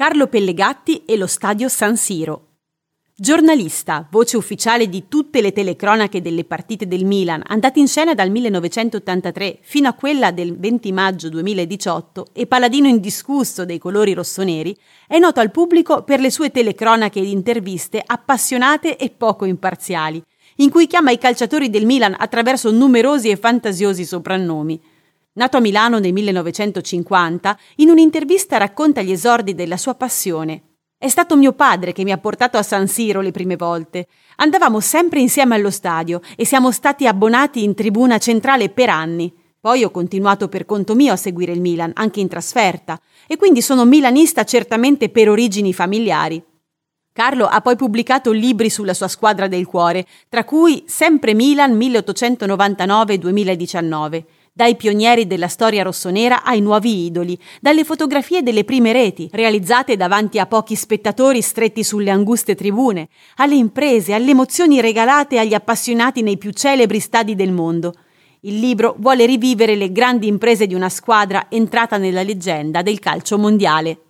Carlo Pellegatti e lo stadio San Siro. Giornalista, voce ufficiale di tutte le telecronache delle partite del Milan, andate in scena dal 1983 fino a quella del 20 maggio 2018 e paladino indiscusso dei colori rossoneri, è noto al pubblico per le sue telecronache ed interviste appassionate e poco imparziali, in cui chiama i calciatori del Milan attraverso numerosi e fantasiosi soprannomi. Nato a Milano nel 1950, in un'intervista racconta gli esordi della sua passione, è stato mio padre che mi ha portato a San Siro le prime volte. Andavamo sempre insieme allo stadio e siamo stati abbonati in tribuna centrale per anni. Poi ho continuato per conto mio a seguire il Milan, anche in trasferta, e quindi sono milanista certamente per origini familiari. Carlo ha poi pubblicato libri sulla sua squadra del cuore, tra cui Sempre Milan 1899-2019 dai pionieri della storia rossonera ai nuovi idoli, dalle fotografie delle prime reti, realizzate davanti a pochi spettatori stretti sulle anguste tribune, alle imprese, alle emozioni regalate agli appassionati nei più celebri stadi del mondo. Il libro vuole rivivere le grandi imprese di una squadra entrata nella leggenda del calcio mondiale.